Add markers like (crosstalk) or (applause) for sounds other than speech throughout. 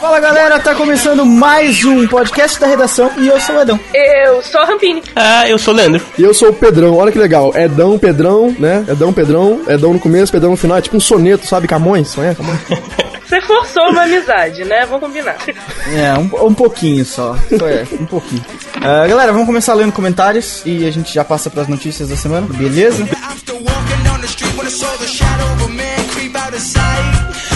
Fala galera, tá começando mais um podcast da redação e eu sou o Edão. Eu sou a Rampini. Ah, eu sou o Leandro. E eu sou o Pedrão, olha que legal. Edão, Pedrão, né? Edão, Pedrão, Edão no começo, Pedrão no final. É tipo um soneto, sabe? Camões, não é? Camões. (laughs) Você forçou uma amizade, né? Vamos combinar. É, um, um pouquinho só. É, um pouquinho. Ah, galera, vamos começar lendo comentários e a gente já passa pras notícias da semana, beleza? I'm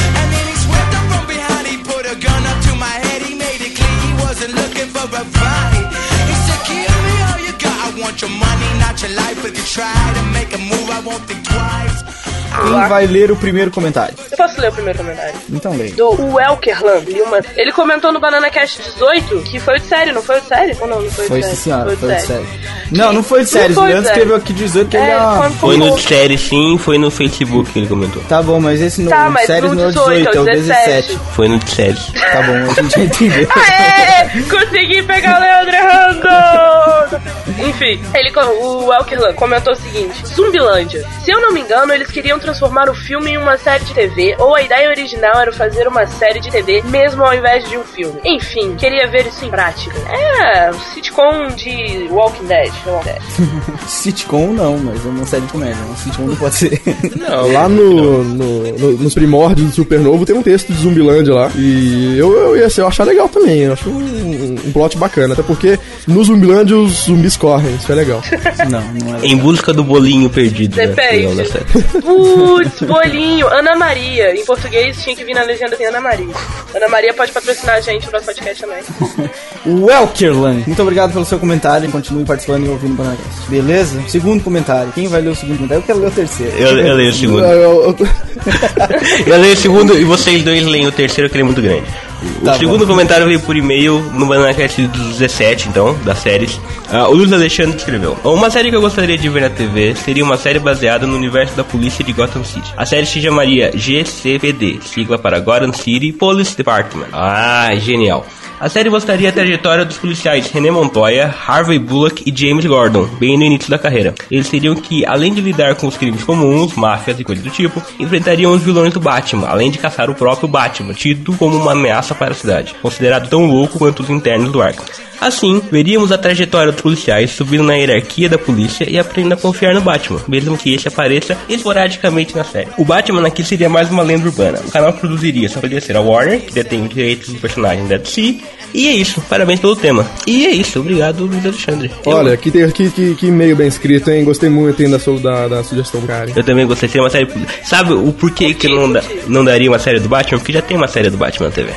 wasn't looking for a fight. He said, Give me all you got, I want your money, not your life. If you try to make a move, I won't think twice. Quem vai ler o primeiro comentário? Eu posso ler o primeiro comentário? Então leia. Do Welkerland Lima. Ele comentou no Banana Cast 18 que foi de série, não foi de série? Ou não, não foi de Foi série? senhora, de foi de série. Não, não foi de série. O Leandro série. escreveu aqui 18 que ele É, é uma... Foi no de série sim, foi no Facebook que ele comentou. Tá bom, mas esse no Tá, mas séries no não é o 18, 18, é o 17. 17. Foi no de série. Tá bom, a gente entendeu. Aê! Consegui pegar o Leandro errando! Enfim, ele, o Welkerland comentou o seguinte: Zumbilândia. Se eu não me engano, eles queriam transformar o filme em uma série de TV, ou a ideia original era fazer uma série de TV mesmo ao invés de um filme. Enfim, queria ver isso em prática. É, um sitcom de Walking Dead. Walking (laughs) Dead. Sitcom não, mas é uma série de comédia. Um sitcom não pode ser. Lá no, no- no- nos primórdios do Supernovo tem um texto de Zumbilândia lá. E eu, eu ia ser, eu achar legal também. Eu acho um, um plot bacana. Até porque no Zumbilândia os zumbis correm. Isso é legal. (laughs) não, não é. Em busca do bolinho perdido. né? Depende. Putz, bolinho. Ana Maria. Em português tinha que vir na legenda assim, Ana Maria. Ana Maria pode patrocinar a gente no nosso podcast também. (laughs) Welkerland. Muito obrigado pelo seu comentário. Continue participando e ouvindo o Banacast. Beleza? Segundo comentário. Quem vai ler o segundo comentário? Eu quero ler o terceiro. Eu, eu leio o segundo. Eu- eu- (laughs) Eu leio o segundo e vocês dois leem o terceiro, que ele é muito grande. O Tá segundo comentário veio por e-mail no Bananacast dos 17, então, das séries. Ah, o Luiz Alexandre escreveu: Uma série que eu gostaria de ver na TV seria uma série baseada no universo da polícia de Gotham City. A série se chamaria GCPD, sigla para Gotham City Police Department. Ah, genial. A série mostraria a trajetória dos policiais René Montoya, Harvey Bullock e James Gordon, bem no início da carreira. Eles teriam que, além de lidar com os crimes comuns, máfias e coisas do tipo, enfrentariam os vilões do Batman, além de caçar o próprio Batman, tido como uma ameaça para a cidade, considerado tão louco quanto os internos do Arkham. Assim, veríamos a trajetória dos policiais subindo na hierarquia da polícia e aprendendo a confiar no Batman, mesmo que esse apareça esporadicamente na série. O Batman aqui seria mais uma lenda urbana. O canal produziria só poderia ser a Warner, que detém os direitos do personagem da DC. E é isso, parabéns pelo tema. E é isso, obrigado, Luiz Alexandre. Eu- Olha, que, tem- que, que, que e-mail bem escrito, hein? Gostei muito hein, da, sua- da, da sugestão, cara. Eu também gostei de ser uma série. Sabe o porquê que não, da- não daria uma série do Batman? Porque já tem uma série do Batman na TV.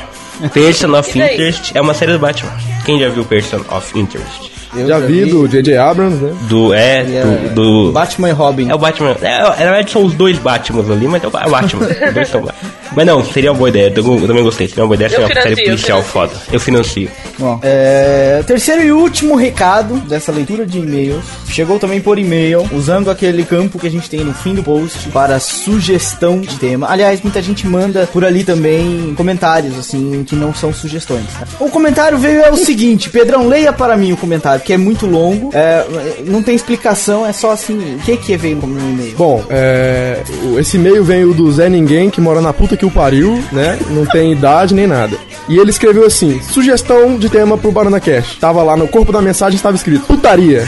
Person (laughs) of? Interest é uma série do Batman. Quem já viu Person of Interest? Eu Já vi do J.J. Abrams, né? Do. É, É, do. do- Batman e Robin. É o Batman. É, na verdade são os dois Batmans ali, mas é o Batman. Os dois são Batman. Mas não, seria uma boa ideia. Eu, também gostei. Seria uma boa ideia. Seria uma financio, série policial foda. Eu financio. Bom, é, terceiro e último recado dessa leitura de e-mails chegou também por e-mail, usando aquele campo que a gente tem no fim do post para sugestão de tema. Aliás, muita gente manda por ali também comentários, assim, que não são sugestões. tá? O comentário veio é o seguinte: Pedrão, leia para mim o comentário, que é muito longo, é, não tem explicação, é só assim, o que que veio no e-mail? Bom, é, esse e-mail veio do Zé Ninguém, que mora na puta que o pariu, né? Não tem idade nem nada. E ele escreveu assim: sugestão de tema pro Banana Cash. Tava lá no corpo da mensagem, estava escrito: putaria.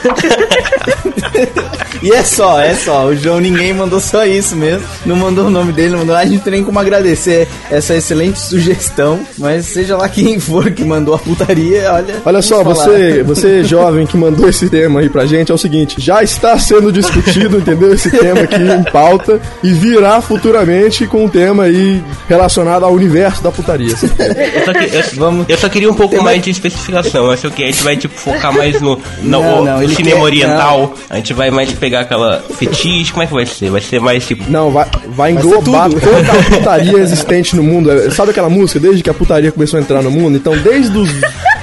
(laughs) E é só, é só. O João ninguém mandou só isso mesmo. Não mandou o nome dele, não mandou. A gente não tem nem como agradecer essa excelente sugestão. Mas seja lá quem for que mandou a putaria, olha. Olha só, falar. você, você (laughs) jovem que mandou esse tema aí pra gente, é o seguinte, já está sendo discutido, entendeu? Esse tema aqui em pauta e virá futuramente com um tema aí relacionado ao universo da putaria. Eu só, que- eu- Vamos- eu só queria um pouco Tem mais de especificação. Eu sei que a gente vai tipo, focar mais no, no, Não, não, no ele cinema quer- oriental. A gente vai mais pegar aquela fetiche. Como é que vai ser? Vai ser mais tipo. Não, vai, vai Vai englobar tudo. toda a (laughs) putaria existente no mundo. Sabe aquela música, desde que a putaria começou a entrar no mundo? Então, desde os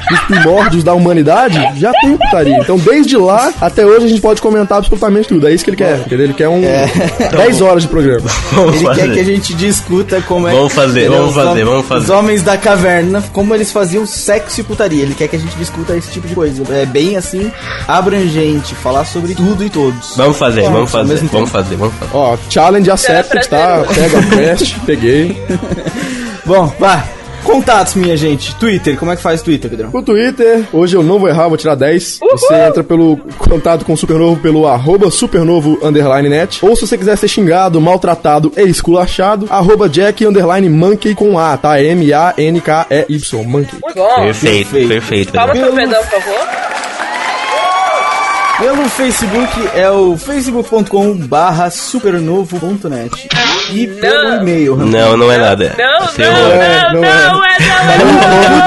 dos primórdios da humanidade, já tem putaria. Então, desde lá até hoje, a gente pode comentar absolutamente tudo. É isso que ele quer. Ele quer um 10 horas de programa. (laughs) Vamos Ele fazer. quer que a gente discuta como é Vamos fazer, vamos Os fazer, vamos fazer. Os homens da caverna, como eles faziam sexo e putaria. Ele quer que a gente discuta esse tipo de coisa. É bem assim, abrangente, falar sobre tudo e todos. Vamos fazer, Vamos, fazer, mesmo vamos fazer, vamos fazer. Ó, challenge accepted, tá? Pega o quest, peguei. (laughs) Bom, vá. Contatos, minha gente. Twitter, como é que faz Twitter, Pedrão? O Twitter, hoje eu não vou errar, vou tirar 10. Você entra pelo contato com o Supernovo pelo arroba supernovo underline net. Ou se você quiser ser xingado, maltratado e esculachado, arroba jack underline monkey com A, tá? M-A-N-K-E-Y, monkey. Muito bom. Perfeito, perfeito. perfeito. Palmas pro Pedão, por favor. Pelo Facebook é o facebook.com barra supernovo.net. E pelo Não. e-mail. Não, não é nada. Não, não, errou. não, não não, é. é, não, é.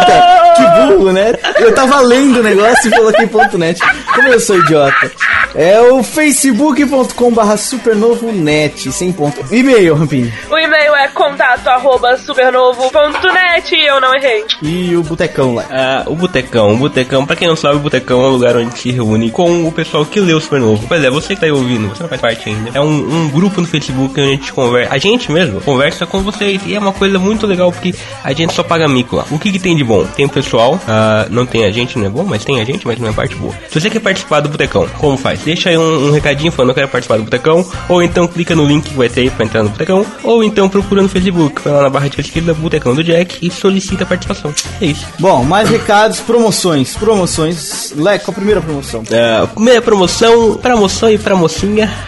Puta, que burro, né? Eu tava lendo o negócio e coloquei ponto .net. Como eu sou idiota. É o facebook.com barra supernovo.net, sem ponto. E-mail, Rampinho. O e-mail é contato arroba supernovo.net e eu não errei. E o botecão lá. Ah, o Botecão, o Botecão, pra quem não sabe, o Botecão é um lugar onde se reúne com o pessoal que lê o Supernovo. Pois é, você que tá aí ouvindo, você não faz parte ainda. É um, um grupo no Facebook onde a gente conversa, a gente mesmo conversa com vocês. E é uma coisa muito legal porque a gente só paga mico lá. O que que tem de bom? Tem o pessoal, ah, não tem a gente, não é bom, mas tem a gente, mas não é parte boa. Se você quer participar do Botecão, como faz? Deixa aí um, um recadinho falando eu quero participar do Botecão, ou então clica no link que vai ter aí pra entrar no Botecão, ou então procura no Facebook, vai lá na barra de esquerda, Botecão do Jack e solicita a participação. É isso. Bom, mais recados, promoções. Promoções. Leco, a primeira promoção. É, primeira promoção pra moção e pra mocinha. (laughs)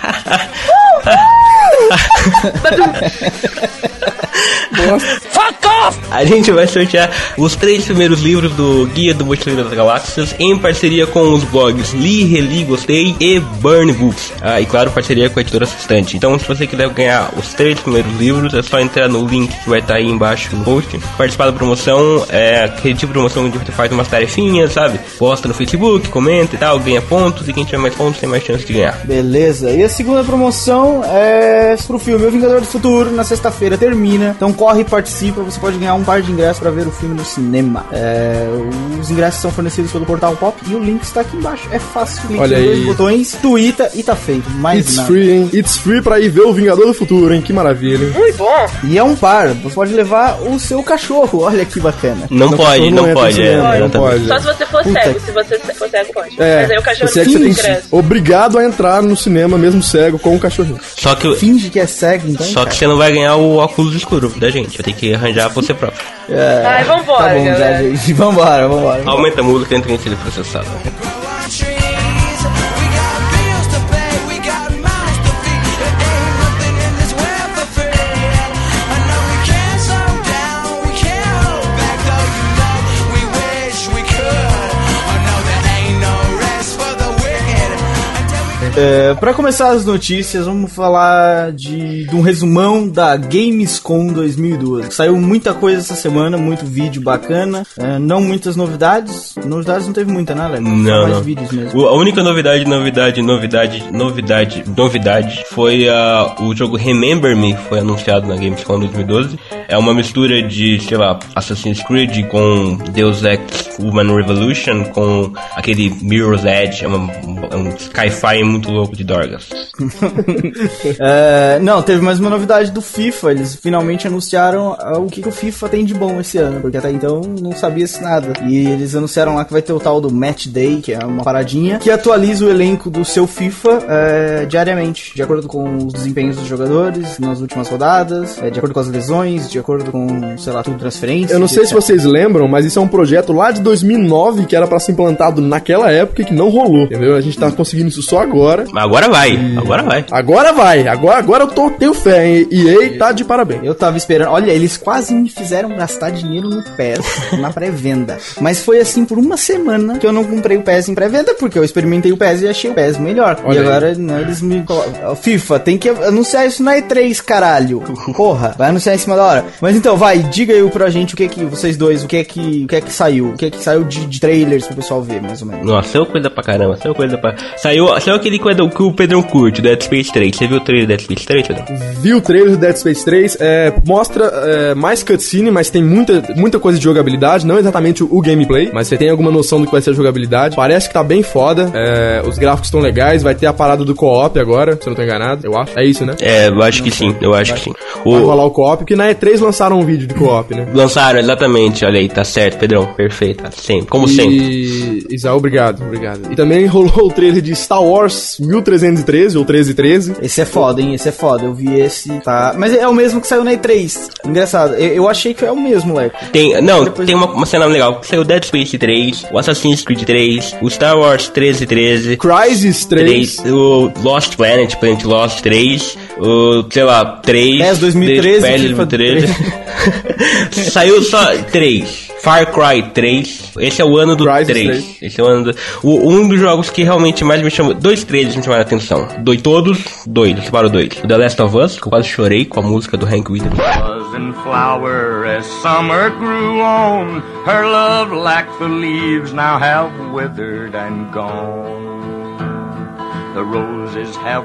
(laughs) A gente vai sortear os três primeiros livros do Guia do Mochileiro das Galáxias em parceria com os blogs Li, Reli, Gostei e Burn Books. Ah, e claro, parceria com a editora assistente. Então, se você quiser ganhar os três primeiros livros, é só entrar no link que vai estar aí embaixo no post. Participar da promoção, é aquele tipo de promoção onde você faz umas tarefinhas, sabe? Posta no Facebook, comenta e tal, ganha pontos, e quem tiver mais pontos tem mais chance de ganhar. Beleza. E a segunda promoção é pro filme O Vingador do Futuro. Na sexta-feira termina. Então corre e participa. Você pode ganhar um par de ingressos para ver o filme no cinema. É, os ingressos são fornecidos pelo Portal Pop e o link está aqui embaixo. É fácil. Clique Olha dois botões, tuita e tá feito. Mais It's nada. free, hein? It's free pra ir ver o Vingador do Futuro, hein? Que maravilha, hein? Muito bom. E é um par. Você pode levar o seu cachorro. (laughs) Olha que bacana. Não, Não, pode, não não, pode. É, cinema, não exatamente. pode. Só se você for Puta cego. Se você for cego, pode. É, Mas aí o cachorro você é que você não tem obrigado a entrar no cinema mesmo cego com o cachorrinho. Só que, Finge que é cego, então. só que você não vai ganhar o óculos escuro da gente. Vai ter que arranjar você próprio. É, Ai, vambora, Tá bom, já, galera. gente. Vambora, vambora. Aumenta a música de ser processado. É, pra começar as notícias, vamos falar de, de um resumão da Gamescom 2012. Saiu muita coisa essa semana, muito vídeo bacana, é, não muitas novidades. Novidades não teve muita, né, Léo? Não, mais não. vídeos mesmo. A única novidade, novidade, novidade, novidade, novidade foi ah, o jogo Remember Me, foi anunciado na Gamescom 2012. É uma mistura de, sei lá, Assassin's Creed com Deus Ex Human Revolution, com aquele Mirror's Edge, é, uma- é um sci-fi muito louco de Dorgas. (laughs) É, não, teve mais uma novidade do FIFA. Eles finalmente anunciaram ah, o que, que o FIFA tem de bom esse ano, porque até então não sabia-se nada. E eles anunciaram lá que vai ter o tal do Match Day, que é uma paradinha, que atualiza o elenco do seu FIFA é, diariamente, de acordo com os desempenhos dos jogadores nas últimas rodadas, é, de acordo com as lesões, de acordo com, sei lá, tudo transferência. Eu não sei se vocês lembram, mas isso é um projeto lá de 2009 que era pra ser implantado naquela época e que não rolou, entendeu? A gente tá conseguindo isso só agora. Mas agora vai, agora vai. Agora vai, agora, agora eu tô, tenho fé, hein? EA tá de parabéns. Eu tava esperando. Olha, eles quase me fizeram gastar dinheiro no PES na pré-venda. Mas foi assim por uma semana que eu não comprei o PES em pré-venda, porque eu experimentei o PES e achei o PES melhor. Olha e aí. agora né, eles me colocam. FIFA, tem que anunciar isso na E3, caralho. Porra, vai anunciar em cima da hora. Mas então, vai, diga aí pra gente o que que vocês dois, o que é que, o que é que saiu, o que é que saiu de, de trailers pro pessoal ver, mais ou menos. Nossa, saiu coisa pra caramba, saiu coisa pra. Saiu, saiu aquele que o, que o Pedrão curte, Dead Space 3. Você viu o trailer do Dead Space 3, Pedrão? Vi o trailer do Dead Space 3, é, mostra é, mais cutscene, mas tem muita, muita coisa de jogabilidade, não exatamente o, o gameplay, mas você tem alguma noção do que vai ser a jogabilidade. Parece que tá bem foda, é, os gráficos estão legais, vai ter a parada do co-op agora, se eu não tô enganado, eu acho. É isso, né? É, eu acho que sim, eu acho que sim. Vai O, rolar o co-op, porque na E3 lançaram um vídeo de co-op, né? lançaram, exatamente, olha aí, tá certo, Pedrão, perfeito, sempre, como sempre. E... Isa, obrigado, obrigado. E também (laughs) rolou o trailer de Star Wars 1313, ou 1313. Esse é foda, hein? Esse é foda. Eu vi esse, tá? Mas é o mesmo que saiu na E3. Engraçado. Eu, eu achei que é o mesmo, Leco. Tem, não, Depois- tem uma, uma cena legal. Saiu Dead Space 3, o Assassin's Creed 3, o Star Wars 1313, Crysis 3. 3, o Lost Planet, Planet Lost 3, o, sei lá, 3. 10, 2013, 10, FIFA 2013. Saiu só 3. Far Cry 3. Esse é o ano do Crysis 3. 3. Esse é o ano do. O, um dos jogos que realmente mais me chamou. Dois trailers me chamaram a atenção. Dois, todos, dois, eu separo dois. O The Last of Us, que eu quase chorei com a música do Hank Williams. was in flower as summer grew on. Her love, like the leaves, now have withered and gone. The roses have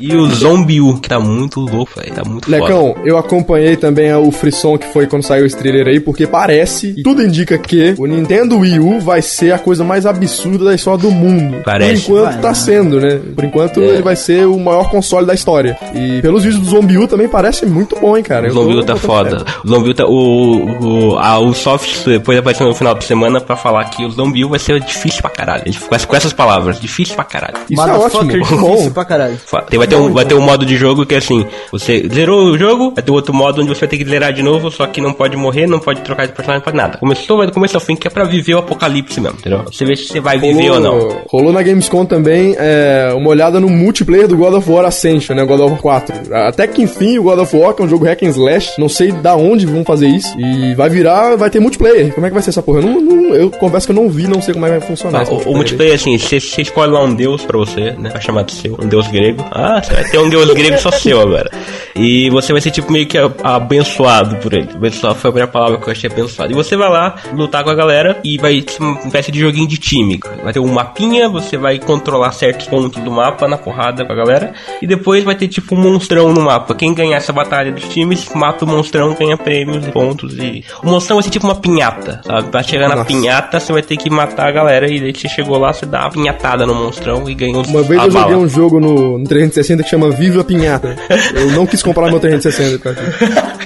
E o Zombie U, que tá muito louco, velho. Tá muito foda. Lecão, eu acompanhei também o frisson que foi quando saiu esse trailer aí, porque parece, e tudo indica que o Nintendo Wii U vai ser a coisa mais absurda da história do mundo. Parece. Por enquanto Vai, tá né? sendo, né? Por enquanto É. ele vai ser o maior console da história. E pelos vídeos do Zombie U também parece muito bom, hein, cara. O Eu Zombie tô U tá foda. O Zombie U tá. O, o, a Ubisoft depois apareceu no final de semana pra falar que o Zombie U vai ser difícil pra caralho. Ele com, essa- com essas palavras, difícil pra caralho. Isso é ótimo. Bom. difícil pra caralho. Tem, vai, ter um, vai ter um modo de jogo que é assim: você zerou o jogo, vai ter outro modo onde você vai ter que zerar de novo, só que não pode morrer, não pode trocar de personagem, não pode nada. Começou, vai do começo ao fim, que é pra viver o apocalipse mesmo, entendeu? Você vê se você vai viver ou não. Rolou na Gamescom também é, uma olhada no multiplayer do God of War Ascension, né? God of War 4. Até que enfim, o God of War, que é um jogo hack and slash, não sei da onde vão fazer isso. E vai virar, vai ter multiplayer. Como é que vai ser essa porra? Eu, não, não- eu confesso que eu não vi, não sei como é que vai funcionar. Ah, o, o multiplayer, assim, você, escolhe lá um deus pra você, né? Pra chamar de seu, um deus grego. Ah, você vai ter um deus grego só seu agora. E você vai ser, tipo, meio que abençoado por ele. Abençoado foi a primeira palavra que eu achei abençoado. E você vai lá lutar com a galera e vai ser uma espécie de joguinho de time. Vai ter um mapinha, você vai controlar certos pontos do mapa na porrada com a galera. E depois vai ter, tipo, um monstrão no mapa. Quem ganhar essa batalha dos times, mata o monstrão, ganha prêmios e pontos. E o monstrão vai ser tipo uma pinhata, sabe? Pra chegar na Nossa. pinhata, você vai ter que matar a galera. E daí que você chegou lá, você dá uma pinhatada no monstrão e ganha os Uma vez eu joguei bala. um jogo no, no 360 que chama Viva Pinhata. Eu não quis comprar meu 360 por causa disso.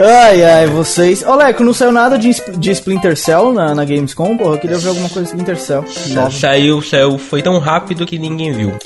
Ai, ai, vocês. Ô, Leco, não saiu nada de, de Splinter Cell na, na Gamescom, porra. Eu queria ver alguma coisa de Splinter Cell. Nova. Saiu, saiu, foi tão rápido que ninguém viu.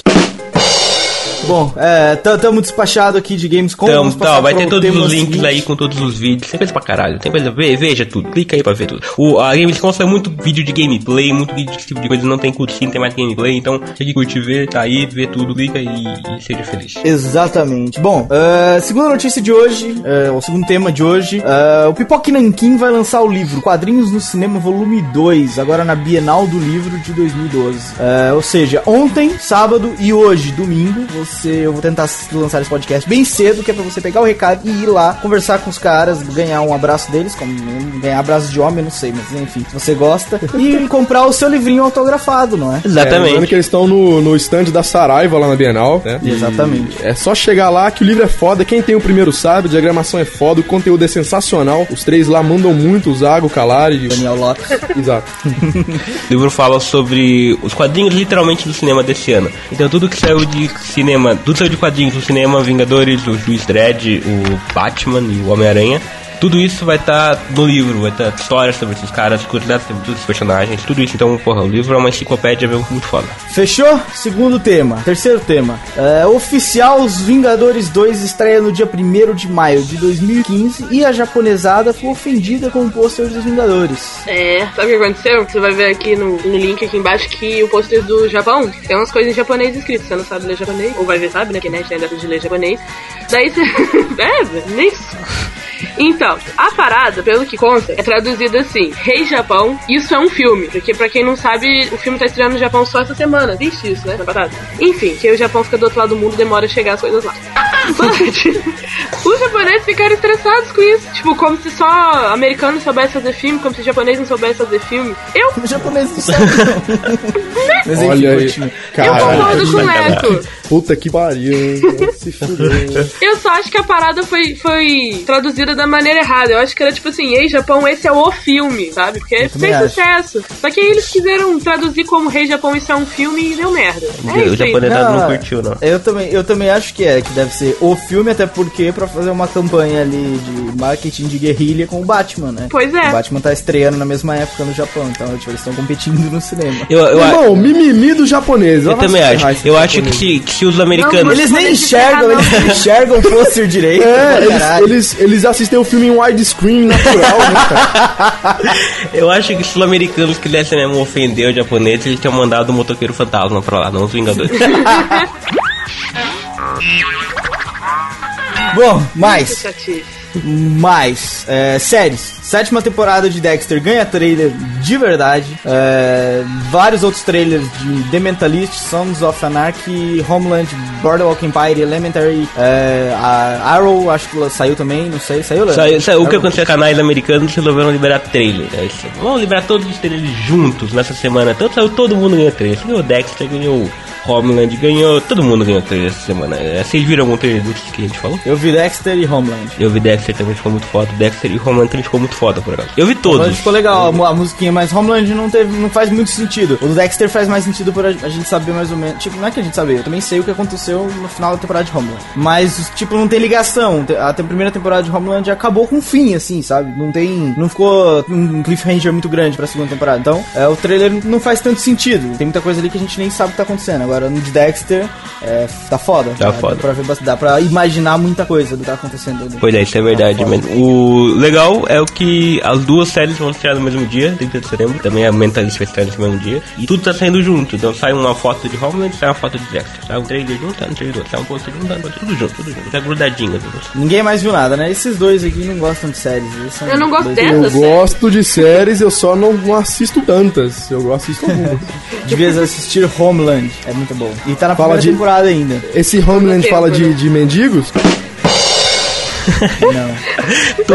Bom, é, t- tamo despachado aqui de Gamescom. Então, vamos passar tá, vai ter todos os links seguinte. aí com todos os vídeos. Tem coisa pra caralho. Tem coisa. Ve, veja tudo. Clica aí pra ver tudo. O, a Gamescom sai muito vídeo de gameplay, muito vídeo desse tipo de coisa. Não tem cutscene, tem mais gameplay. Então, tem que curtir, ver, tá aí, vê tudo, clica e, e seja feliz. Exatamente. Bom, é, segunda notícia de hoje, é, o segundo tema de hoje, é, o Pipoque Nankin vai lançar o livro Quadrinhos no Cinema Volume 2, agora na Bienal do Livro de 2012. É, ou seja, ontem, sábado e hoje, domingo, você, eu vou tentar lançar esse podcast bem cedo, que é pra você pegar o recado e ir lá conversar com os caras, ganhar um abraço deles, como ganhar abraço de homem, não sei, mas enfim, se você gosta, e (laughs) comprar o seu livrinho autografado, não é? É, lembrando Exatamente. que eles estão no, no stand da Saraiva lá na Bienal, né? E Exatamente. É só chegar lá que o livro é foda. Quem tem o primeiro sabe, a diagramação é foda, o conteúdo é sensacional. Os três lá mandam muito, o Zago, o Calari e o... Daniel Lopes. (laughs) Exato. O livro fala sobre os quadrinhos literalmente do cinema desse ano. Então tudo que saiu de cinema, tudo saiu de quadrinhos do cinema, Vingadores, o Juiz Dredd, o Batman e o Homem-Aranha. Tudo isso vai estar no livro, vai estar histórias sobre esses caras, curiosidades sobre todos os personagens, tudo isso. Então, porra, o livro é uma enciclopédia mesmo muito foda. Fechou? Segundo tema. Terceiro tema. É, oficial Os Vingadores 2 estreia no dia 1 de maio de 2015 e a japonesada foi ofendida com o pôster dos Vingadores. É, sabe o que aconteceu? Você vai ver aqui no, no link aqui embaixo que o pôster do Japão tem umas coisas em japonês escritas. Você não sabe ler japonês, ou vai ver, sabe, né? Que net ainda de ler japonês. Daí você. (laughs) é, nem isso. Então, a parada, pelo que conta, é traduzida assim: Rei Japão, isso é um filme. Porque pra quem não sabe, o filme tá estreando no Japão só essa semana. Viste isso, né? Na parada. Enfim, que o Japão fica do outro lado do mundo demora a chegar as coisas lá. (laughs) Os japoneses ficaram estressados com isso. Tipo, como se só americano soubesse fazer filme, como se japonês não soubesse fazer filme. Eu, O japonês não sabe, não. (laughs) Mas enfim, Olha aí, continua. eu concordo com o Neto. Puta que pariu, hein? Se fudeu. Eu só acho que a parada foi, foi traduzida da maneira errada. Eu acho que era tipo assim, ei, Japão, esse é o filme, sabe? Porque fez acho. sucesso. Só que aí eles quiseram traduzir como Rei Japão, isso é um filme e deu merda. É o japonesado não Não, curtiu, não. Eu também, eu também acho que é, que deve ser o filme, até porque pra fazer uma campanha ali de marketing de guerrilha com o Batman, né? Pois é. O Batman tá estreando na mesma época no Japão, então tipo, eles estão competindo no cinema. Eu, eu, Irmão, mimimi do japonês. eu também acho. Eu acho que se, que se os americanos. Não, Eles nem Japonês enxergam, não. eles nem enxergam o pôster direito. É, eles, eles, eles assistem o filme em widescreen natural, né, cara? (laughs) Eu acho que se os americanos quisessem mesmo ofender o japonês, eles tinham mandado o motoqueiro fantasma pra lá, não os Vingadores. (laughs) Bom, mais, Mais, é, séries. Sétima temporada de Dexter ganha trailer de verdade. É, vários outros trailers de The Mentalist, Sons of Anarchy, Homeland, Boardwalk Empire, Elementary, é, Arrow, acho que saiu também, não sei, saiu? Leandro? Saiu- saiu- o que aconteceu? Canais americanos resolveram liberar trailer. Eles Vamos liberar todos os trailers juntos nessa semana. Então saiu todo mundo ganhou trailer. Ganhou o Dexter, ganhou Homeland, ganhou. Todo mundo ganhou trailer essa semana. É, Vocês viram algum trailer desses que a gente falou? Eu vi Dexter e Homeland. Eu vi Dexter também ficou muito foda. Dexter e Homeland também ficou muito foda, por acaso. Eu vi Homeland todos. ficou legal, a, mu- a musiquinha, mas Homeland não teve, não faz muito sentido. O do Dexter faz mais sentido pra a gente saber mais ou menos. Tipo, não é que a gente saber, eu também sei o que aconteceu no final da temporada de Homeland. Mas, tipo, não tem ligação. A primeira temporada de Homeland acabou com um fim, assim, sabe? Não tem. Não ficou um cliffhanger muito grande pra segunda temporada. Então, é, o trailer não faz tanto sentido. Tem muita coisa ali que a gente nem sabe o que tá acontecendo. Agora, no de Dexter, é, tá foda. Tá Dá foda. Pra ver, dá pra imaginar muita coisa do que tá acontecendo. Pois é, isso é verdade Tá mesmo. O legal é o que as duas séries vão estrear no mesmo dia, 30 de setembro. Também a Mentalist vai estrear nesse mesmo dia. E tudo tá saindo junto. Então sai uma foto de Homeland, sai uma foto de Dexter. Sai um trailer junto, sai um trailer outro. Sai um post junto, sai um tudo junto, tudo junto. Tá grudadinho. as duas. Ninguém mais viu nada, né? Esses dois aqui não gostam de séries. eles são Eu não gosto dois- dessa. Eu gosto de séries, eu só não, assisto tantas. Eu assisto (laughs) algumas. Devias assistir Homeland, é muito bom. E tá na Fala primeira de- temporada ainda. Esse Homeland fala de, né? de mendigos? (laughs) Não.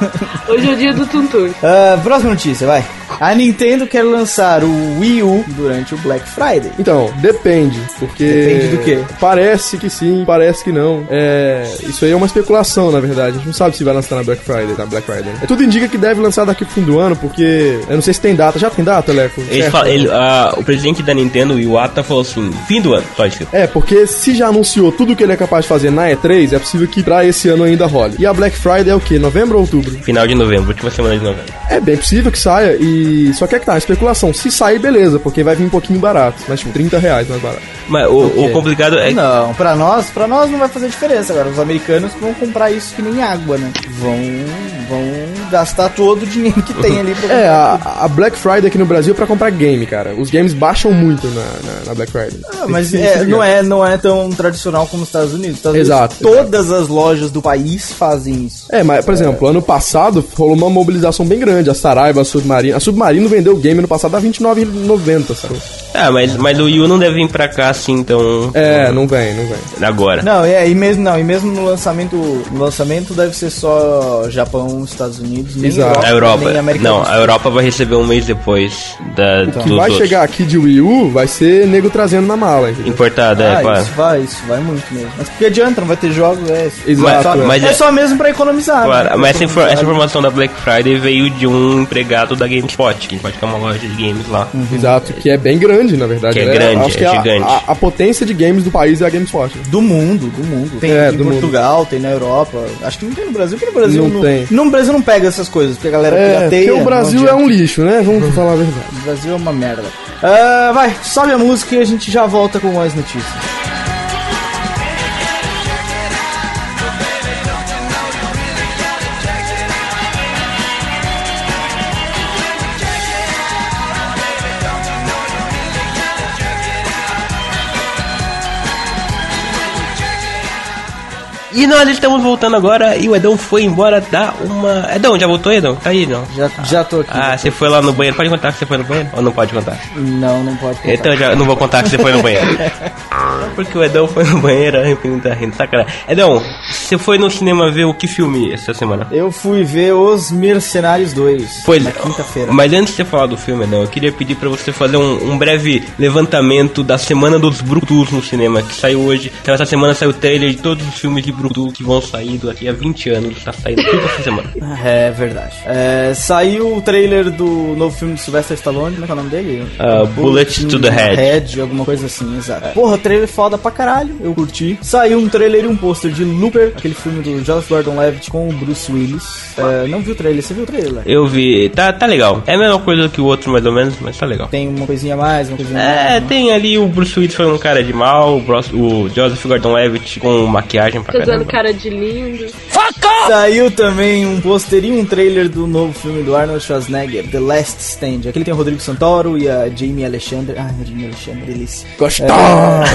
(laughs) Hoje é o dia do Tuntum. Ah, próxima notícia, vai. A Nintendo quer lançar o Wii U durante o Black Friday. Então, depende, porque... Depende do quê? Parece que sim, parece que não. É... Isso aí é uma especulação, na verdade. A gente não sabe se vai lançar na Black Friday, na Black Friday. É, tudo indica que deve lançar daqui pro fim do ano, porque... Eu não sei se tem data. Já tem data, Leco? Ele fala- ele- ah, o presidente da Nintendo, o Iwata, falou assim: fim do ano, só isso. É, porque se já anunciou tudo que ele é capaz de fazer na E3, é possível que pra esse ano ainda role. E a Black Friday é o quê? Novembro ou outubro? Final de novembro, última semana de novembro. É bem possível que saia e. Só que é que tá, especulação. Se sair, beleza, porque vai vir um pouquinho barato. Mas tipo, 30 reais mais barato. Mas o, o complicado é que Não, pra nós, pra nós não vai fazer diferença. Agora, os americanos vão comprar isso que nem água, né? Vão, vão gastar todo o dinheiro que tem ali pra (laughs) É, a, a Black Friday aqui no Brasil é pra comprar game, cara. Os games baixam muito na, na, na Black Friday. Ah, mas é, não, é, não é tão tradicional como os Estados Unidos. Estados Exato, Unidos, todas as lojas do país fazem isso. É, mas, por exemplo, ano passado rolou uma mobilização bem grande. A Saraiva, a Submarino. A Submarino vendeu o game no passado a R$29,90, sabe? Ah, mas, mas o Wii U não deve vir pra cá assim, então. É, não vem, não vem. Agora. Não, é, e mesmo não, e mesmo no lançamento, no lançamento deve ser só Japão, Estados Unidos, nem Exato. A Europa. nem América Não, a Europa vai receber um mês depois da, O dos que vai outros. chegar aqui de Wii U vai ser nego trazendo na mala, entendeu? Importado, é, ah, claro. isso vai, isso vai muito mesmo. Mas que adianta, não vai ter jogos, é. Exato, só, é. Mas é, é- só mesmo pra economizar. Claro, né? mas essa, infor- essa informação da Black Friday veio de um empregado da GameSpot, que pode ter uma loja de games lá. Exato, que é bem grande, na verdade. Que é né? grande, Acho que é a- gigante. A, a potência de games do país é a GameSpot. Do mundo, do mundo. Tem É, em do mundo. Portugal, tem na Europa. Acho que não tem no Brasil, porque no Brasil Não tem. No Brasil não pega essas coisas, porque a galera É, pirateia. porque o Brasil não é um lixo, né? Vamos falar a verdade. O Brasil é uma merda. Ah, vai, sobe a música e a gente já volta com mais notícias. E nós estamos voltando agora e o Edão foi embora dar uma. Edão, já voltou, Edão? Tá aí, não? Já, já tô aqui. Ah, você foi lá no banheiro. Pode contar que você foi no banheiro? Ou não pode contar? Não, não pode contar. Então eu já não vou contar que você foi no banheiro. (laughs) Só porque o Edão foi no banheiro, a tá rindo, sacanagem. Edão, você foi no cinema ver o que filme essa semana? Eu fui ver Os Mercenários 2 Pois na é. quinta-feira. Mas antes de você falar do filme, Edão, eu queria pedir pra você fazer um, um breve levantamento da Semana dos Brutus no cinema, que saiu hoje. Então, essa semana saiu o trailer de todos os filmes de Brutus que vão sair daqui a 20 anos. Tá saindo essa semana. (laughs) É verdade. É, saiu o trailer do novo filme do Sylvester Stallone, como é que é o nome dele? Ah, Bullet to the Head. alguma coisa assim, exato. Porra, trailer foda pra caralho, eu curti. Saiu um trailer e um pôster de Looper, aquele filme do Joseph Gordon-Levitt com o Bruce Willis. É, não viu o trailer, você viu o trailer? Eu vi, tá, tá legal. É a mesma coisa que o outro, mais ou menos, mas tá legal. Tem uma coisinha a mais, uma coisinha É, mais. tem ali o Bruce Willis foi um cara de mal, o, Bros- o Joseph Gordon-Levitt com maquiagem pra Fazendo cara de lindo. Saiu também um pôster e um trailer do novo filme do Arnold Schwarzenegger, The Last Stand. Aquele tem o Rodrigo Santoro e a Jamie Alexander. Ai, a Jamie Alexander, delícia. Gostosa!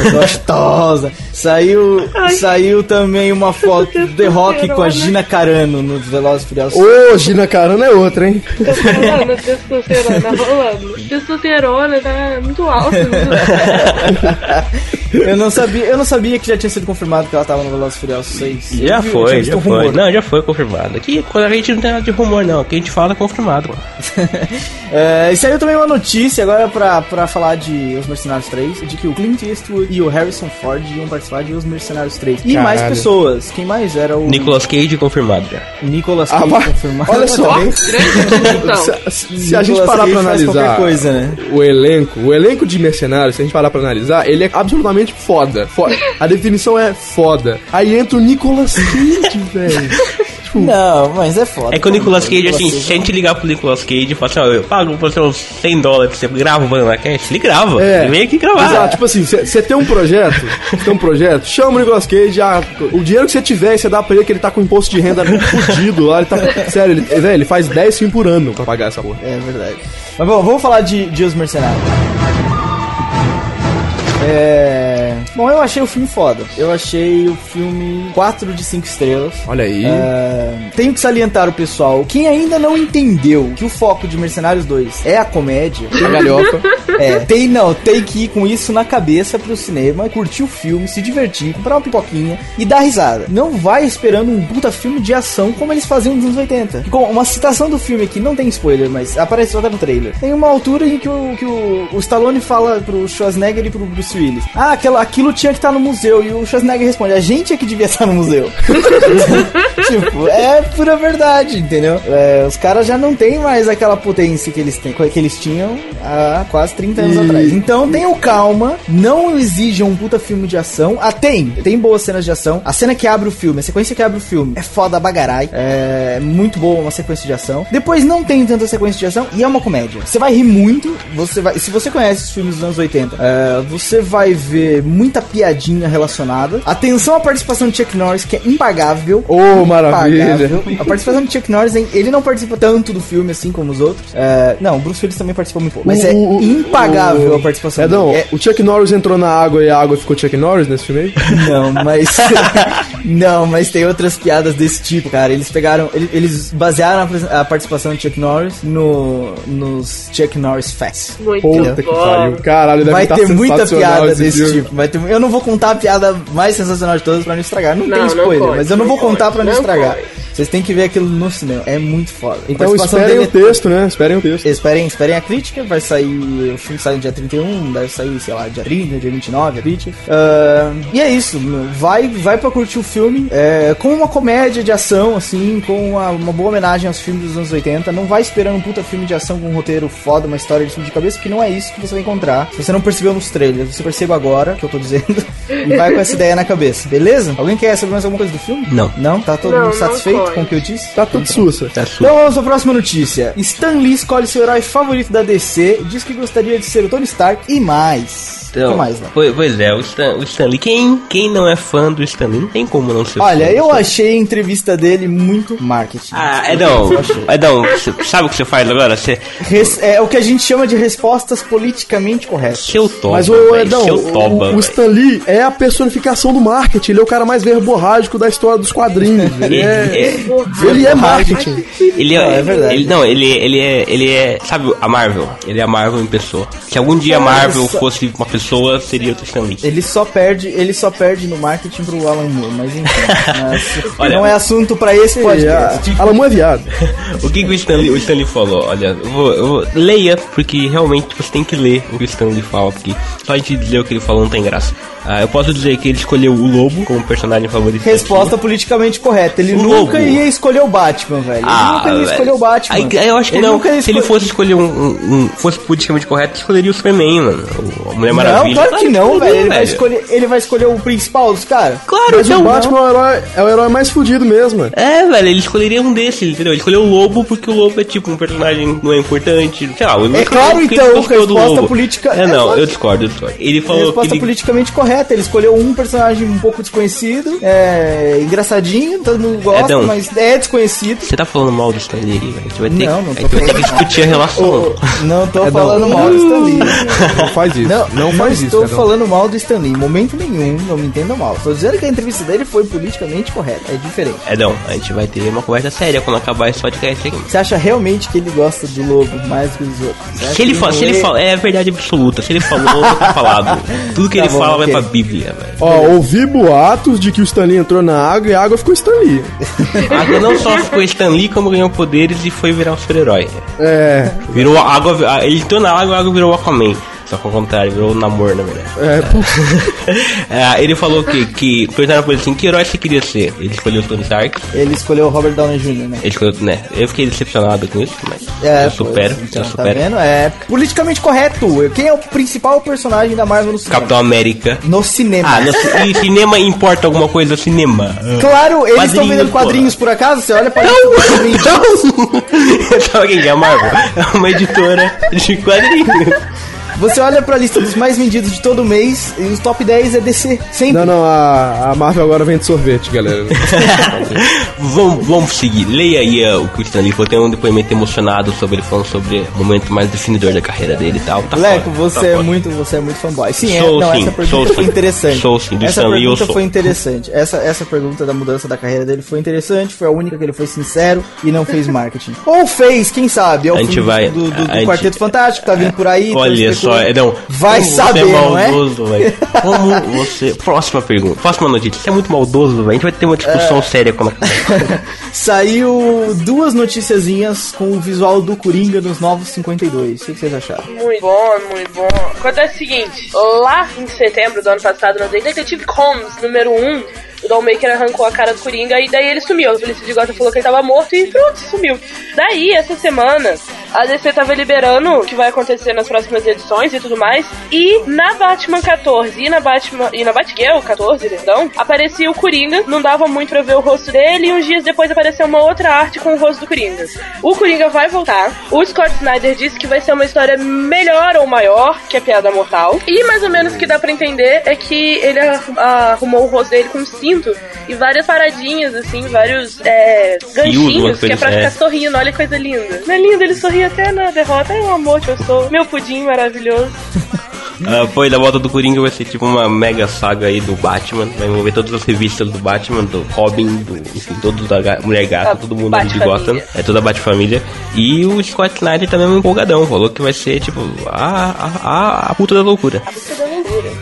É, gostosa. Saiu, saiu também uma foto do The Rock com a Gina Carano nos Velozes e Furiosos. Ô, Gina Carano é outra, hein? Tô falando, testosterona rolando. Testosterona tá muito alta. (laughs) Eu não sabia, eu não sabia que já tinha sido confirmado que ela tava no Velozes e Furiosos 6. Já Eu foi, já foi. Rumor. Não, já foi confirmado. Aqui quando a gente não tem nada de rumor, não. O que a gente fala é confirmado. pô. (laughs) É, e saiu também uma notícia agora pra, pra falar de Os Mercenários 3, de que o Clint Eastwood e o Harrison Ford iam participar de Os Mercenários 3. E mais pessoas. Quem mais era o Nicolas Cage confirmado já. Nicolas Ah, Cage mas- confirmado. olha só. Também. (laughs) Então. Se, se a gente parar Cage pra analisar qualquer coisa, né? o elenco, o elenco de mercenários, se a gente parar pra analisar, ele é absolutamente foda. Fo- A definição é foda. Aí entra o Nicolas Cage, (laughs) velho. Tipo, Não, mas é foda. É que o Nicolas Cage, Nicolas assim, se a gente ligar pro Nicolas Cage e falar assim, ó, eu pago pra você uns 100 dólares, você grava o Banana Cast, ele grava. É. Ele vem aqui gravar. Exato, tipo assim, você tem um projeto, tem um projeto, chama o Nicolas Cage, ah, o dinheiro que você tiver, você dá pra ele que ele tá com imposto de renda fudido lá, ele tá. Sério, ele, velho, ele faz 10 filmes por ano pra pagar essa porra. É verdade. Mas bom, vamos falar de, de Os Mercenários. É. Bom, eu achei o filme foda. Eu achei o filme 4 de 5 estrelas. Olha aí. É, tenho que salientar o pessoal. Quem ainda não entendeu que o foco de Mercenários 2 é a comédia, (laughs) A galhofa. é, tem não, tem que ir com isso na cabeça pro cinema, curtir o filme, se divertir, comprar uma pipoquinha e dar risada. Não vai esperando um puta filme de ação como eles faziam nos anos 80. Com uma citação do filme aqui, não tem spoiler, mas aparece só no trailer. Tem uma altura em que o, que o, o Stallone fala pro Schwarzenegger e pro Bruce Willis: Ah, aquela, aquilo tinha que estar no museu. E o Schwarzenegger responde: A gente é que devia estar no museu. (laughs) tipo, é pura verdade, entendeu? É, os caras já não têm mais aquela potência que eles, têm, que eles tinham há quase 30 anos E- atrás. Então tenham calma, não exijam um puta filme de ação. Ah, tem, tem boas cenas de ação. A cena que abre o filme, a sequência que abre o filme é foda bagarai. É muito boa uma sequência de ação. Depois não tem tanta sequência de ação e é uma comédia. Você vai rir muito, você vai. Se você conhece os filmes dos anos 80, é, você vai ver muita piadinha relacionada. Atenção à participação de Chuck Norris, que é impagável. Ô, maravilha. A participação de Chuck Norris, hein, ele não participa tanto do filme assim como os outros. É, não, o Bruce Willis também participa muito pouco. Mas é impagável a participação Edão, dele. É- o Chuck Norris entrou na água e a água ficou Chuck Norris nesse filme aí? (laughs) Não, mas. (laughs) não, mas tem outras piadas desse tipo, cara. Eles pegaram. ele- Eles basearam a participação de Chuck Norris no, nos Chuck Norris Fest. Muito Puta que pariu. Caralho, deve Vai tá ter muita piada esse desse filme. tipo. Vai ter, eu não vou contar a piada mais sensacional de todas pra não estragar. Não, Não, tem spoiler, mas eu não, vou contar pra não, não estragar. pode. Vocês têm que ver aquilo no cinema. É muito foda. Então esperem o é- texto, né? Esperem o texto. Esperem, esperem a crítica, vai sair. O filme sai no dia 31, deve sair, sei lá, dia 30, dia 29, a crítica. Ah, e é isso, meu, vai, vai pra curtir o filme é, com uma comédia de ação, assim, com uma, uma boa homenagem aos filmes dos anos 80. Não vai esperando um puta filme de ação com um roteiro foda, uma história de filme de cabeça, porque não é isso que você vai encontrar. Se você não percebeu nos trailers, você perceba agora, que eu tô dizendo, (laughs) e vai com essa ideia na cabeça, beleza? Alguém quer saber mais alguma coisa do filme? Não. Não? Tá todo Não, mundo satisfeito? Com o que eu disse? Tá tudo sussa. Tá Então vamos à próxima notícia. Stan Lee escolhe seu herói favorito da DC, diz que gostaria de ser o Tony Stark e mais. O Então, que mais, né? pois, pois é, o Stan, o Stan Lee. Quem, quem não é fã do Stan Lee não tem como não ser Olha, fã eu achei a entrevista dele muito marketing. Ah, Edão, Edão, cê- sabe o que você faz agora? Você Res- é o que a gente chama de respostas politicamente corretas. seu toba, Mas o Edão, o, o. Stan Lee é a personificação do marketing. Ele é o cara mais verborrágico da história dos quadrinhos. Ele (laughs) Ele é, é, ele é marketing. ele é, Não, é verdade. Ele, não, ele, ele é, ele é, sabe a Marvel? Ele é a Marvel em pessoa. Se algum dia a Marvel só- fosse uma pessoa, seria o Stan Lee. Ele só perde, ele só perde no marketing pro Alan Moore, mas enfim, não é assu- Olha- não é assunto pra esse É, podcast. a Alamu é viado. (laughs) O que, que o, Stanley, o Stanley falou? Olha, eu vou, eu vou- leia, porque realmente você tem que ler o que o Stanley fala, porque só a gente dizer o que ele falou não tem graça. Ah, eu posso dizer que ele escolheu o Lobo como personagem favorito. Resposta politicamente correta. Ele O nunca Lobo. Ia escolher o Batman, velho. Ele Ah, nunca ia escolher o Batman. Aí, eu acho que Ele não. nunca ia Se ele fosse escolher um, um- um- fosse politicamente correto, ele escolheria o Superman, mano. O- A Mulher Maravilha. Não, claro que não, velho. Ele vai escolher, ele vai escolher o principal dos caras. Claro, Mas então, o Batman é o, herói, é o herói mais fudido mesmo. é. Velho, ele escolheria um desses, entendeu? Ele escolheu o Lobo porque o Lobo é tipo um personagem não é importante. Sei lá, É claro, então, resposta política- É, é não, eu discordo, eu discordo. Ele falou Resposta que ele, politicamente correta. Ele escolheu um personagem um pouco desconhecido, é engraçadinho, todo mundo gosta, Edão. Mas é desconhecido. Você tá falando mal do Stanley aqui, velho. A gente vai ter, Não, não a tô gente vai ter que falando discutir a relação. Ô, não tô (laughs) Edão. falando mal do Stan Lee. Não faz isso. Não, Não, faz isso. estou falando mal do Stan Lee, em momento nenhum, não me entendam mal. Estou dizendo que a entrevista dele foi politicamente correta, é diferente. Edão, a gente vai ter uma conversa séria quando acabar esse podcast aqui. Você acha realmente que ele gosta do lobo mais do que os outros? Você Se ele, que fa se ele não é- fala, é verdade absoluta. Se ele falou, tá falado. (laughs) Tudo que Tá ele bom, fala ok. vai pra Bíblia, velho. Ó, ouvi boatos de que o Stan Lee entrou na água e a água ficou Stan Lee. A água não só ficou Stan Lee, como ganhou poderes e foi virar um super-herói. É, Virou água, ele entrou na água e a água virou o Aquaman. Só que ao contrário, virou namoro, na verdade. é, (laughs) É, ele falou que, que perguntaram pra ele assim, que herói você queria ser? Ele escolheu o Tony Stark. Ele escolheu o Robert Downey Jr., né? Ele escolheu, né? Eu fiquei decepcionado com isso, mas É, eu supero, pois, então, eu tá supero. vendo? É politicamente correto. Quem é o principal personagem da Marvel no cinema? Capitão América. No cinema. Ah, no, e cinema importa alguma coisa? Cinema. Claro, eles estão vendendo quadrinhos por acaso? Você olha pra lista (laughs) dos (laughs) Sabe quem é a Marvel? É uma editora de quadrinhos. Você olha pra lista dos mais vendidos de todo mês e os top 10 é DC. Sempre. não, não, a, a Marvel agora vende sorvete, galera. (laughs) vamos, vamos seguir. Leia aí uh, o que o Stanley falou. Tem um depoimento emocionado sobre ele falando sobre o momento mais definidor da carreira dele e tal. Tá Leco, foda, você tá é muito, você é muito fanboy. Sim, é, não, sim, essa pergunta sou foi sim. interessante. Sou sim, do essa Stan Lee eu pergunta sou. foi interessante. Essa, essa pergunta da mudança da carreira dele foi interessante, foi a única que ele foi sincero e não fez marketing. (laughs) Ou fez, quem sabe? É o A gente filme vai- do, do, do a gente- Quarteto Fantástico, tá vindo por aí. tá Olha só, especulando. Edão. Vai como saber, você é não é? maldoso, velho. Como (laughs) você. Próxima pergunta. Próxima notícia. Você é muito maldoso, velho. A gente vai ter uma discussão séria quando acabar. (laughs) Saiu duas noticiazinhas com o visual do Coringa nos Novos 52. O que vocês acharam? Muito bom, muito bom. Acontece o seguinte: lá em setembro do ano passado, no Detective Comics número 1, o Dollmaker arrancou a cara do Coringa e daí ele sumiu. A polícia de Gotham falou que ele tava morto e pronto, sumiu. Daí, essa semana, a DC tava liberando o que vai acontecer nas próximas edições e tudo mais. E na Batman 14 e na Batman e na Batgirl 14, perdão, aparecia o Coringa, não dava muito pra ver o rosto dele e uns dias depois apareceu uma outra arte com o rosto do Coringa. O Coringa vai voltar. O Scott Snyder disse que vai ser uma história melhor ou maior que a Piada Mortal. E mais ou menos o que dá pra entender é que ele arru- arrumou o rosto dele com um e várias paradinhas, assim, vários é, ganchinhos, que é pra é. ficar sorrindo. Olha que coisa linda. Não é lindo? Ele sorri até na derrota. É um amor que eu sou. Meu pudim maravilhoso. Ah, foi da volta do Coringa, vai ser tipo uma mega saga aí do Batman. Vai envolver todas as revistas do Batman, do Robin, do, enfim, todos da Ga- Mulher Gata, A todo mundo de. Gotham. É toda a Batfamília. E o Scott Snyder também é um empolgadão. Falou que vai ser tipo a, a, a, a puta da loucura.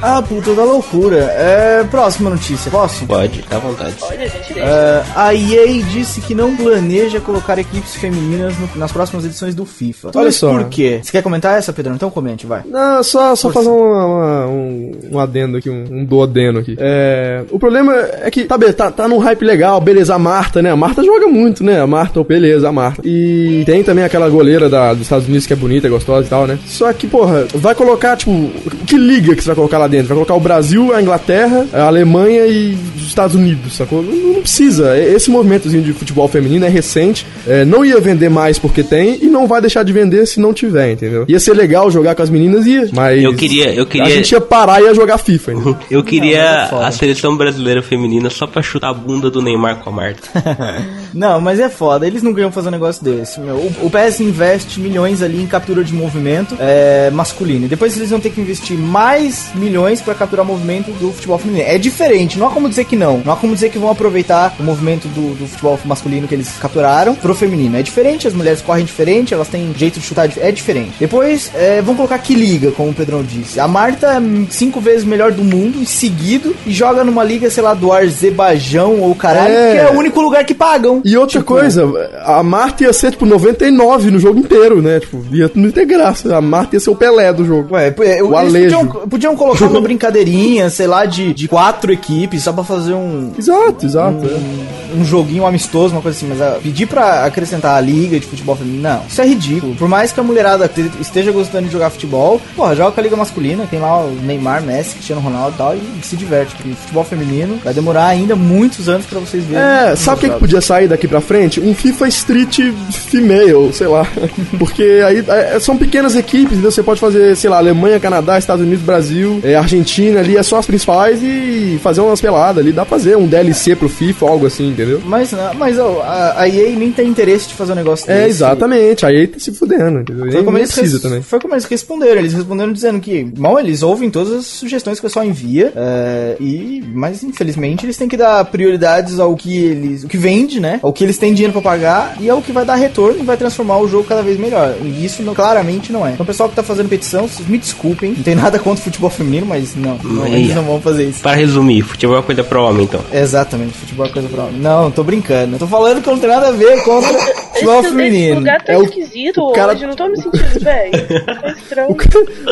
Ah, puta da loucura. É, próxima notícia, posso? Pode, tá à vontade. Olha, a gente deixa. É, a EA disse que não planeja colocar equipes femininas no- nas próximas edições do FIFA. Olha só. Por quê? Você quer comentar essa, Pedro? Então comente, vai. Não, só, só fazer uma- uma- um, um adendo aqui, um, um duodeno aqui. É, o problema é que, tá, tá, tá num hype legal, beleza, a Marta, né? A Marta joga muito, né? A Marta, beleza, a Marta. E tem também aquela goleira da, dos Estados Unidos que é bonita, é gostosa e tal, né? Só que, porra, vai colocar, tipo, que liga que você vai colocar lá dentro? Vai colocar o Brasil, a Inglaterra, a Alemanha e os Estados Unidos, sacou? Não, não precisa. Esse movimentozinho de futebol feminino é recente. É, não ia vender mais porque tem e não vai deixar de vender se não tiver, entendeu? Ia ser legal jogar com as meninas, ia. Mas Eu queria- eu queria- a gente ia parar e ia jogar FIFA, entendeu? (laughs) Eu queria mas é a seleção brasileira feminina só pra chutar a bunda do Neymar com a Marta. (laughs) Não, mas é foda, eles não ganham fazer um negócio desse. meu. O, o PS investe milhões ali em captura de movimento é, masculino. E depois eles vão ter que investir mais milhões pra capturar movimento do futebol feminino. É diferente, não há como dizer que não. Não há como dizer que vão aproveitar o movimento do, do futebol masculino que eles capturaram pro feminino. É diferente, as mulheres correm diferente, elas têm jeito de chutar, é diferente. Depois, é, vão colocar que liga, como o Pedrão disse. A Marta é cinco vezes melhor do mundo, em seguido, e joga numa liga, sei lá, do Azerbaijão ou caralho, É. que é o único lugar que pagam. E outra Tipo, coisa, a Marta ia ser, tipo, 99 no jogo inteiro, né? Tipo, ia não ter graça. A Marta ia ser o Pelé do jogo. Ué, eu- O eles Alejo. podiam, podiam colocar uma (laughs) brincadeirinha, sei lá, de, de quatro equipes, só pra fazer um, Exato, exato. é. Um joguinho amistoso, uma coisa assim, mas ah, pedir pra acrescentar a liga de futebol feminino, não, isso é ridículo. Por mais que a mulherada te- esteja gostando de jogar futebol, porra, joga com a liga masculina, tem lá o Neymar, Messi, Cristiano Ronaldo e tal, e se diverte, porque futebol feminino vai demorar ainda muitos anos pra vocês verem. É, sabe o que, que podia sair daqui pra frente? Um FIFA Street Female, sei lá. (laughs) Porque aí é, são pequenas equipes, entendeu? Você pode fazer, sei lá, Alemanha, Canadá, Estados Unidos, Brasil, é, Argentina ali, é só as principais e fazer umas peladas ali. Dá pra fazer um DLC pro FIFA, algo assim, entendeu? Mas, não, mas ó, a, a EA nem tem interesse de fazer um negócio É, desse. exatamente. Aí tá se fudendo, entendeu? Foi como, eles precisa res- também. foi como eles responderam. Eles responderam dizendo que, bom, eles ouvem todas as sugestões que o pessoal envia, é, e, mas infelizmente eles têm que dar prioridades ao que eles, o que vende, né? Ao que eles têm dinheiro pra pagar e ao que vai dar retorno e vai transformar o jogo cada vez melhor. E isso não- claramente não é. Então, o pessoal que tá fazendo petição, vocês me desculpem, não tem nada contra o futebol feminino, mas não, não, Mas- eles não vão fazer isso. Para resumir, futebol é uma coisa pro homem, então. Exatamente, futebol é coisa pra homem. Não, tô brincando. Tô falando que não tem nada a ver contra (laughs) futebol Esse, esse feminino. lugar tá É o- esquisito o cara- hoje, não tô me sentindo bem. (laughs) Tá estranho.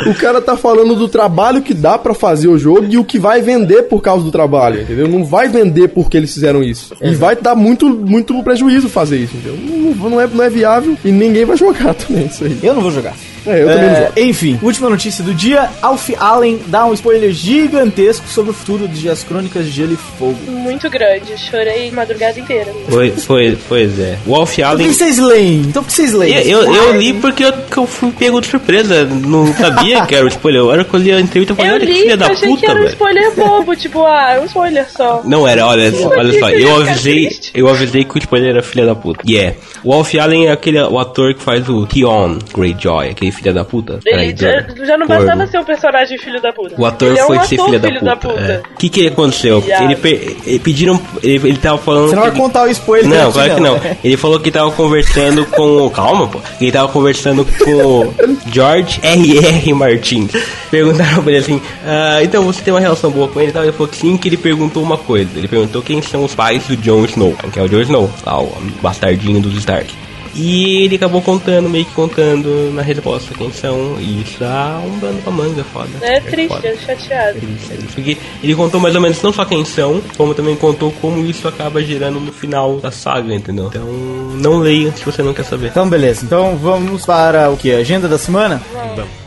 O cara tá falando do trabalho que dá pra fazer o jogo e o que vai vender por causa do trabalho, entendeu? Não vai vender porque eles fizeram isso. E vai dar muito, muito prejuízo fazer isso, entendeu? Não, não é, não é viável e ninguém vai jogar (laughs) também isso aí. Eu não vou jogar. É, eu também não jogo. Enfim, última notícia do dia: Alf Allen dá um spoiler gigantesco sobre o futuro de As Crônicas de Gelo e Fogo. Muito grande, chorei madrugada inteira. Foi, foi, pois é. O Wolf Por Allen. que vocês leem? Então por que vocês leem? Eu, eu, eu li porque eu, que eu fui pego de surpresa. Não sabia que era o spoiler. A hora que eu li a entrevista, eu falei, olha que filha eu da achei que puta, era um spoiler bobo, tipo, ah, é um spoiler só. Não era, olha, olha só, que eu avisei, eu avisei que o spoiler era filha da puta. E é. O Wolf Allen é aquele o ator que faz o Theon Greyjoy, aquele filha da puta. Ele já, já não corvo. bastava ser um personagem filho da puta. O ator ele é foi um ser ator filha da filho puta. da puta. é. O que que aconteceu? Ele, pe- ele pediram, ele, ele tava falando Você não vai que- contar o spoiler Não, claro que não. Ele falou que tava conversando com. Calma, pô. Ele tava conversando com George R.R. Martins. Perguntaram pra ele assim: ah, então você tem uma relação boa com ele e tal? Ele falou que sim, que ele perguntou uma coisa. Ele perguntou quem são os pais do Jon Snow, que é o Jon Snow, lá, o bastardinho dos Stark. E ele acabou contando, meio que contando na resposta quem são. E isso dá um dano pra manga, foda. É triste, foda. é chateado. Isso, é isso. Porque ele contou mais ou menos não só quem são, como também contou como isso acaba gerando no final da saga, entendeu? Então, não leia se você não quer saber. Então, beleza. Então vamos para o que? Agenda da semana? A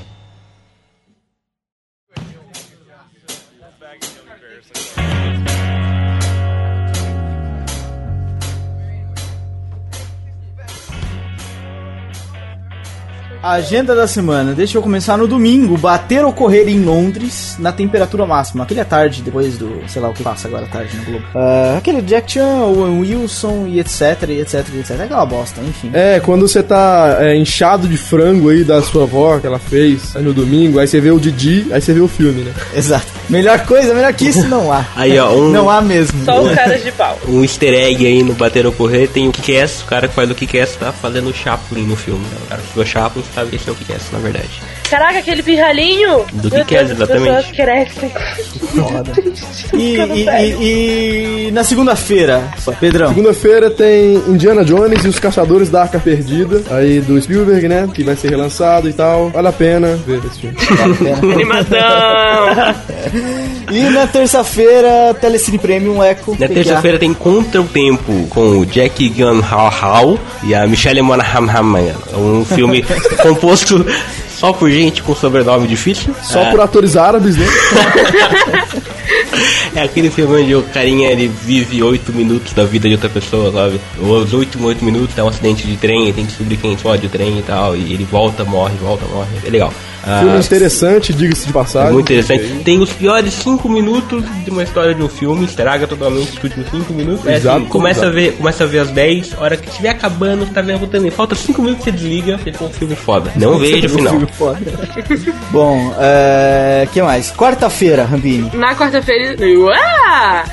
agenda da semana. Deixa eu começar no domingo. Bater ou correr em Londres na temperatura máxima. Aquele à tarde, depois do, sei lá o que passa agora à tarde no Globo. Ah, aquele Jack Chan, o Wilson e etc, e etc, e etc. Aquela bosta, enfim. É, quando você tá é, inchado de frango aí da sua avó que ela fez aí no domingo, aí você vê o Didi, aí você vê o filme, né? (laughs) Exato. Melhor coisa, melhor que isso não há. Aí, ó, um- Não há mesmo. Só os caras de pau. (laughs) Um easter egg aí no Bater ou Correr tem o Kick-Ass, o cara que faz o Kick-Ass tá fazendo o Chaplin no filme. né? O cara que faz o Chaplin sabe que esse é o Kick-Ass, na verdade. Caraca, aquele pirralhinho! Do que que é, as exatamente? pessoas crescem. Foda. (laughs) E, e- e- e na segunda-feira, Pedrão. Segunda-feira tem Indiana Jones e os Caçadores da Arca Perdida, aí do Spielberg, né? Que vai ser relançado e tal. Vale a pena ver esse filme. (laughs) Animação! (laughs) E na terça-feira, Telecine Premium Echo. Na terça-feira tem Contra o Tempo com o Jack Gyllenhaal e a Michelle Monaghan. Um filme composto só por gente com sobrenome difícil. Só por atores árabes, né? (laughs) É aquele filme onde o carinha ele vive oito minutos da vida de outra pessoa, sabe? Os últimos oito minutos é um acidente de trem, tem que descobrir quem explode o trem e tal, e ele volta, morre, volta, morre. É legal. Ah, Filme interessante, diga-se de é passagem. muito interessante. Tem os piores cinco minutos de uma história de um filme, estraga totalmente os últimos cinco minutos. É assim, Exato, começa, exato. A ver, começa a ver às 10, a hora que estiver acabando, tá vendo voltando. Falta cinco minutos você desliga, você um filme foda. Não veja o final. Filme foda. (laughs) Bom, é. que mais? Quarta-feira, Rambini. Na quarta-feira. Uá!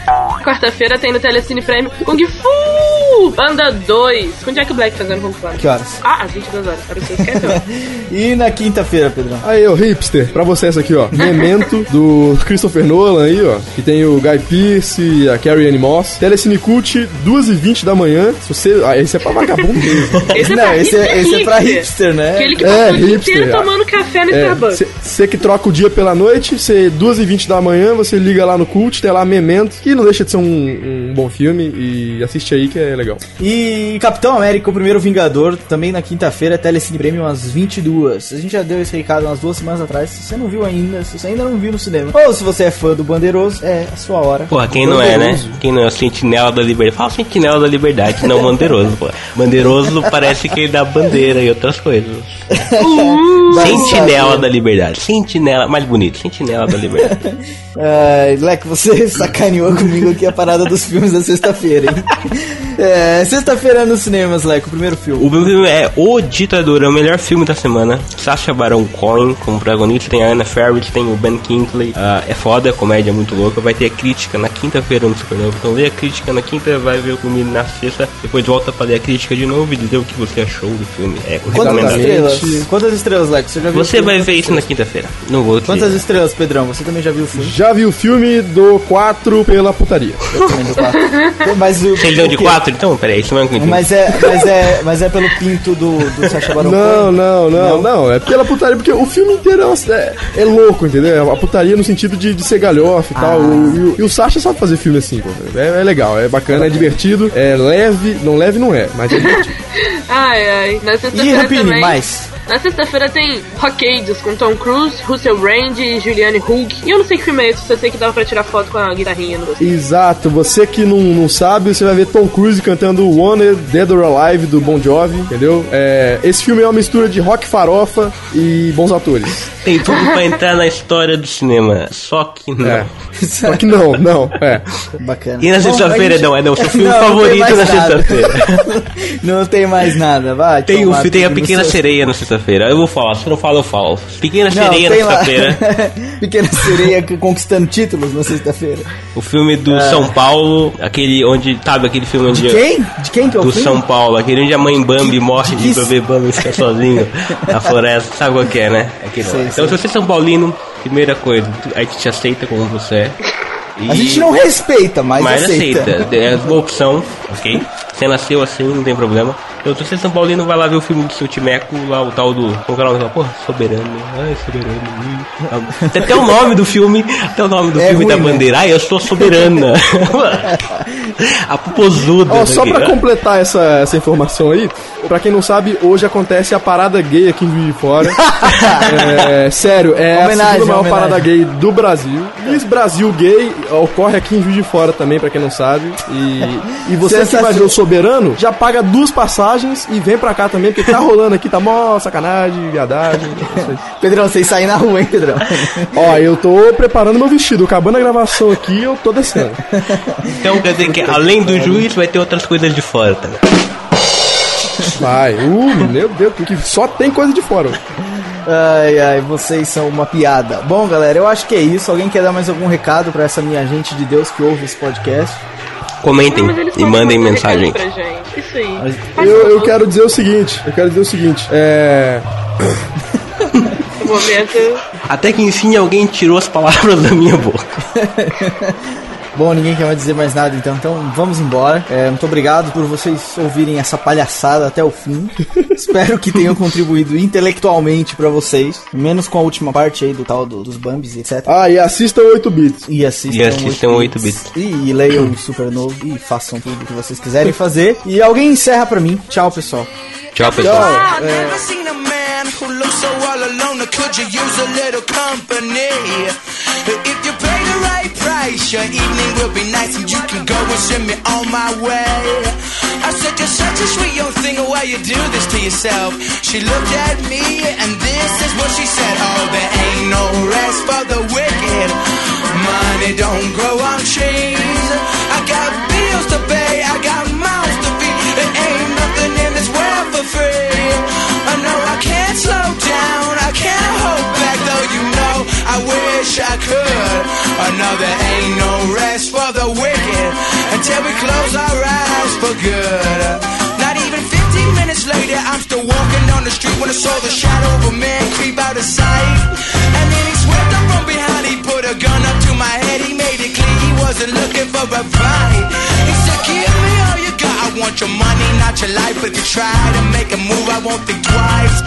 Quarta-feira tem no Telecine Prêmio Kung Fu! Banda 2, com Jack Black fazendo Kung Fu. Que horas? Ah, às 22 horas, para você. (laughs) E na quinta-feira, Pedrão. Aí, ô hipster, pra você essa aqui, ó. Memento do Christopher Nolan aí, ó. Que tem o Guy Pearce e a Carrie Ann Moss. Telecine Cult, 2h20 da manhã. Se você. Ah, esse é pra vagabundo mesmo. (laughs) Esse Não, pra esse é, esse é pra hipster. né? Aquele que É, hipster, inteiro ah. tomando café no É, Starbucks. você que troca o dia pela noite, você 2h20 da manhã, você liga lá no Cult, tem lá Memento, que não deixa de ser um, um bom filme, e assiste aí que é legal. E Capitão América, o primeiro Vingador, também na quinta-feira, Telecine Premium às 22. A gente já deu esse recado umas duas semanas atrás. Se você não viu ainda, se você ainda não viu no cinema, ou se você é fã do Bandeiroso, é a sua hora. Porra, quem não é, né? Quem não é o sentinela da liberdade? Fala sentinela da liberdade, não bandeiroso, pô. Bandeiroso parece que ele dá bandeira e outras coisas. (laughs) Vai sentinela saber. da liberdade. Sentinela, mais bonito, sentinela da liberdade. (laughs) Ai, Leque, você sacaneou comigo aqui a parada dos filmes da sexta-feira, hein? É, (laughs) sexta-feira nos cinemas, Leque, o primeiro filme. O meu filme é O Ditador, é o melhor filme da semana. Sacha Baron Cohen como protagonista, tem a Anna Faris, tem o Ben Kingsley. Ah, é foda, a comédia é muito louca. Vai ter a crítica na quinta-feira no Supernova. Então lê a crítica na quinta, vai ver o filme na sexta. Depois volta pra ler a crítica de novo e dizer o que você achou do filme. É Quantas estrelas? Quantas estrelas, Leque? Você já viu o Você vai ver isso na quinta-feira. Não vou te Quantas estrelas, Pedrão? Você também já viu o filme? Já vi o filme do 4 pela putaria. Eu também do quatro. Mas o. Vocês deu de o quê? Então, peraí, isso não é um Mas é, mas é, mas é pelo pinto do, do Sacha Baron Não, Cohen? não, não, não, É pela putaria, porque o filme inteiro é, é- é louco, entendeu? A putaria no sentido de, de ser galhofa e tal. O- e, o, e o Sasha sabe fazer filme assim, pô. É, é legal, é bacana, é divertido, é leve. Não leve não é, mas é divertido. (laughs) Ai, ai. Na E sexta-feira também. mais? Na sexta-feira tem Rockades com Tom Cruise, Russell Brand e Julianne Hough. E eu não sei que filme é esse, só sei que dava pra tirar foto com a guitarrinha no. Exato, você que não, não sabe, você vai ver Tom Cruise cantando Wanted, Dead or Alive do Bon Jovi, entendeu? É, esse filme é uma mistura de rock farofa e bons atores. Tem tudo pra entrar na história do cinema. Só que não. É. Só que não, não, é. Bacana. E na sexta-feira gente- não, é não, seu filme Não, não favorito mais na sexta-feira. (laughs) não tem mais nada, vai. Tem, o, tem a Pequena Sereia na sexta-feira. Eu vou falar, se não fala, eu falo. Pequena Não, Sereia na sexta-feira. (laughs) Pequena Sereia conquistando títulos na sexta-feira. O filme do São Paulo, aquele onde. Sabe aquele filme onde. É. De quem? De quem que é o Do filme? São Paulo, aquele onde a mãe Bambi morre de bebê Bambi fica sozinho (laughs) na floresta. Sabe qual que é, né? Aquele lá. Sei, então, sei. se você é São Paulino, primeira coisa, a gente te aceita como você é. E- A gente não respeita, mas, Mas aceita. aceita. É uma opção, ok? Você nasceu assim, não tem problema. Então, se você é São Paulino, vai lá ver o filme do seu Timeco, lá o tal do. Como que é o nome? Porra, Soberano. Ai, Soberano. Tem até o nome do filme. Até o nome do É filme ruim, da né? bandeira. Ai, eu sou soberana. (laughs) A popozuda. Ó, só daqui. pra completar essa, essa informação aí, pra quem não sabe, hoje acontece a parada gay aqui em Juiz de Fora. (laughs) é, sério, é a segunda maior homenagem. parada gay do Brasil. Miss Brasil Gay ocorre aqui em Juiz de Fora também, pra quem não sabe. E, e você que vai ver o Soberano, já paga duas passagens e vem pra cá também, porque tá rolando aqui, tá mó sacanagem, viadagem. (laughs) Pedrão, vocês saem na rua, hein, Pedrão? (laughs) Ó, eu tô preparando meu vestido, acabando a gravação aqui, eu tô descendo. Então quer dizer que além do juiz vai ter outras coisas de fora, tá? Vai, uh, meu Deus, porque só tem coisa de fora. Ai, ai, vocês são uma piada. Bom, galera, eu acho que é isso. Alguém quer dar mais algum recado pra essa minha gente de Deus que ouve esse podcast? Comentem Não, e mandem mensagem. Isso aí. Eu, eu quero dizer o seguinte, eu quero dizer o seguinte, é... (laughs) Momento. Até que enfim alguém tirou as palavras da minha boca. (laughs) Bom, ninguém quer mais dizer mais nada, então, então vamos embora. É, muito obrigado por vocês ouvirem essa palhaçada até o fim. (laughs) Espero que tenham contribuído intelectualmente pra vocês, menos com a última parte aí do tal do- dos Bambis, etc. Ah, e assistam 8 bits. E assistam, E assistam 8 bits. E, e leiam o Supernovo e façam tudo o que vocês quiserem fazer. E alguém encerra pra mim. Tchau, pessoal. Tchau, pessoal. I've never If you pay the right price, your evening will be nice and you can go and send me on my way. I said, You're such a sweet young thing, why you do this to yourself? She looked at me and this is what she said Oh, there ain't no rest for the wicked. Money don't grow on trees. I got bills to pay, I got mouths to feed. There ain't nothing in this world for free. Wish I could. There ain't no rest for the wicked until we close our eyes for good. Not even 15 minutes later, I'm still walking down the street when I saw the shadow of a man creep out of sight. And then he swept up from behind, he put a gun up to my head, he made it clear he wasn't looking for a fight. He said, Give me all you want your money, not your life. If you try to make a move, I won't think twice.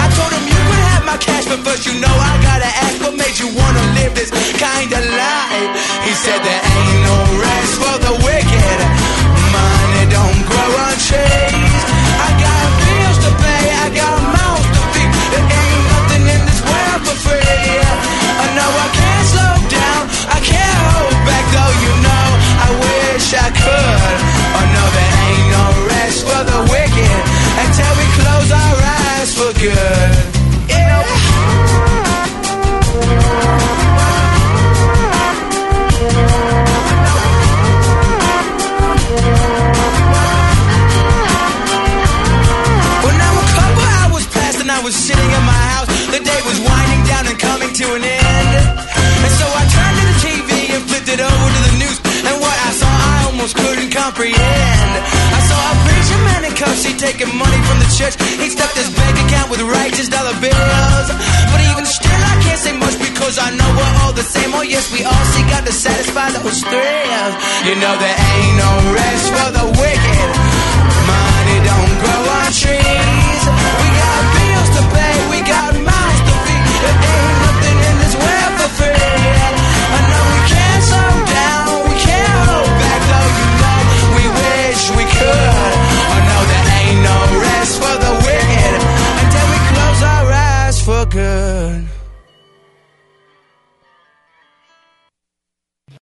I told him you could have my cash, but first you know I gotta ask what made you wanna live this kind of life. He said there ain't no rest for the wicked. Money don't grow on trees. You know there ain't no rest for the wicked.